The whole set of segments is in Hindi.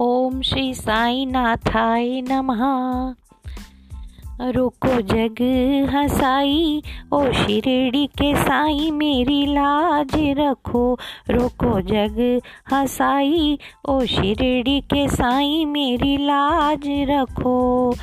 ओम श्री साई नाथाय नमः। रुको जग हसाई, ओ शिरडी के साई, मेरी लाज रखो। रुको जग हसाई, ओ शिरडी के साई, मेरी लाज रखो।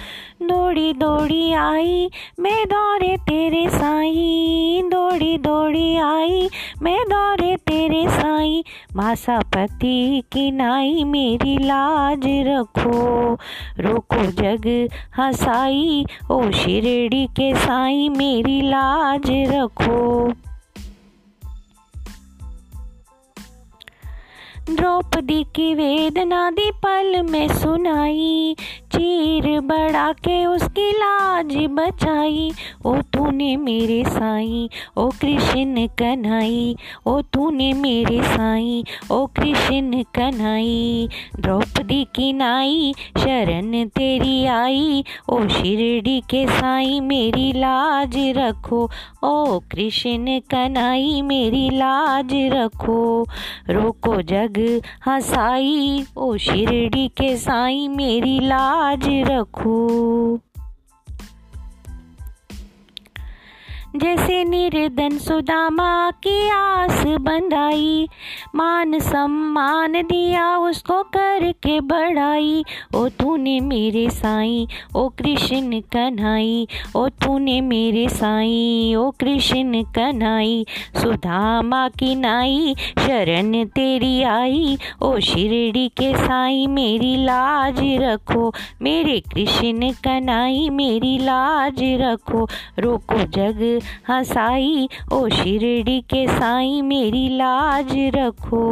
दौड़ी दौड़ी आई, मैं दौरे तेरे साई। दौड़ी दौड़ी आई, मैं दौरे तेरे साई। मासा पति की नाई मेरी लाज रखो। रोको जग हसाई, ओ शिरडी के साई मेरी लाज रखो। द्रौपदी की वेदना दी पल में सुनाई, चीर बढ़ा के उसकी लाज बचाई। ओ तूने मेरे साई, ओ कृष्ण कन्हई ओ तूने मेरे साई, ओ कृष्ण कन्हई द्रौपदी की नाई, शरण तेरी आई, ओ शिरडी के साई, मेरी लाज रखो। ओ कृष्ण कन्हई मेरी लाज रखो। रोको जग हसाई ओ शिरडी के साई मेरी लाज रखो। जैसे निर्धन सुदामा की आस बंधाई। मान सम्मान दिया उसको करके बढ़ाई। ओ तूने मेरे साई, ओ कृष्ण कन्हाई ओ तूने मेरे साई, ओ कृष्ण कन्हाई सुदामा की नाई, शरण तेरी आई। ओ शिरडी के साई, मेरी लाज रखो। मेरे कृष्ण कन्हाई मेरी लाज रखो। रोको जग हसाई ओ शिरडी के साई मेरी लाज रखो।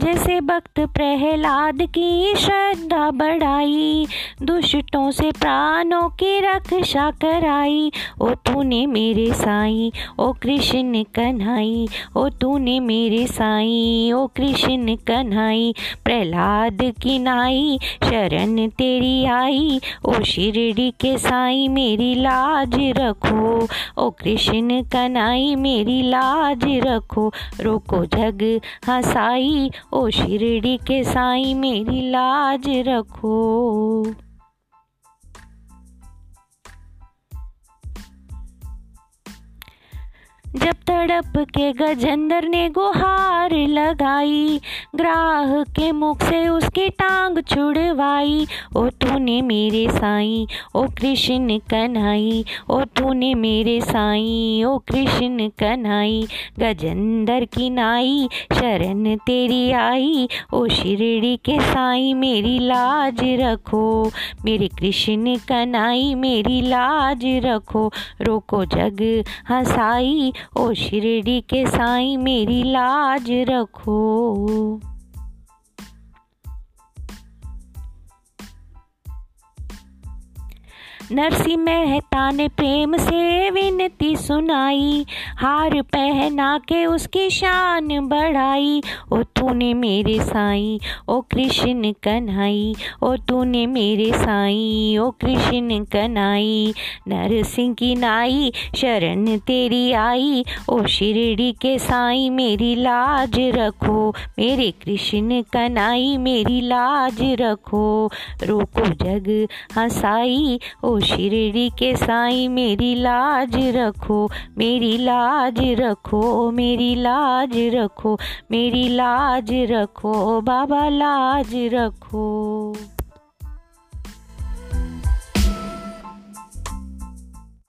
जैसे भक्त प्रहलाद की श्रद्धा बढ़ाई, दुष्टों से प्राणों की रक्षा कराई। ओ तूने मेरे साई, ओ कृष्ण कन्हाई ओ तूने मेरे साई, ओ कृष्ण कन्हाई प्रहलाद की नाई, शरण तेरी आई, ओ शिरडी के साई मेरी लाज रखो। ओ कृष्ण कन्हाई मेरी लाज रखो। रोको जग हसाई ओ शिरडी के साई मेरी लाज रखो। जब तड़प के गजेंद्र ने गुहार लगाई, ग्राह के मुख से उसकी टांग छुड़वाई, ओ तूने मेरे साई, ओ कृष्ण कन्हाई ओ तूने मेरे साई, ओ कृष्ण कन्हाई गजेंद्र की नाई, शरण तेरी आई, ओ शिरडी के साई, मेरी लाज रखो, मेरे कृष्ण कन्हाई मेरी लाज रखो, रोको जग हसाई ओ शिरडी के साई मेरी लाज रखो। नरसिंह मेहता ने प्रेम से विनती सुनाई, हार पहना के उसकी शान बढ़ाई। ओ तूने मेरे साई, ओ कृष्ण कन्हाई ओ तूने मेरे साई, ओ कृष्ण कन्हाई नरसिंह की नाई, शरण तेरी आई। ओ शिरडी के साई, मेरी लाज रखो। मेरे कृष्ण कन्हाई मेरी लाज रखो। रोको जग हसाई, ओ शिरडी के साई, मेरी लाज रखो, मेरी लाज रखो, मेरी लाज रखो, मेरी लाज रखो, बाबा लाज रखो।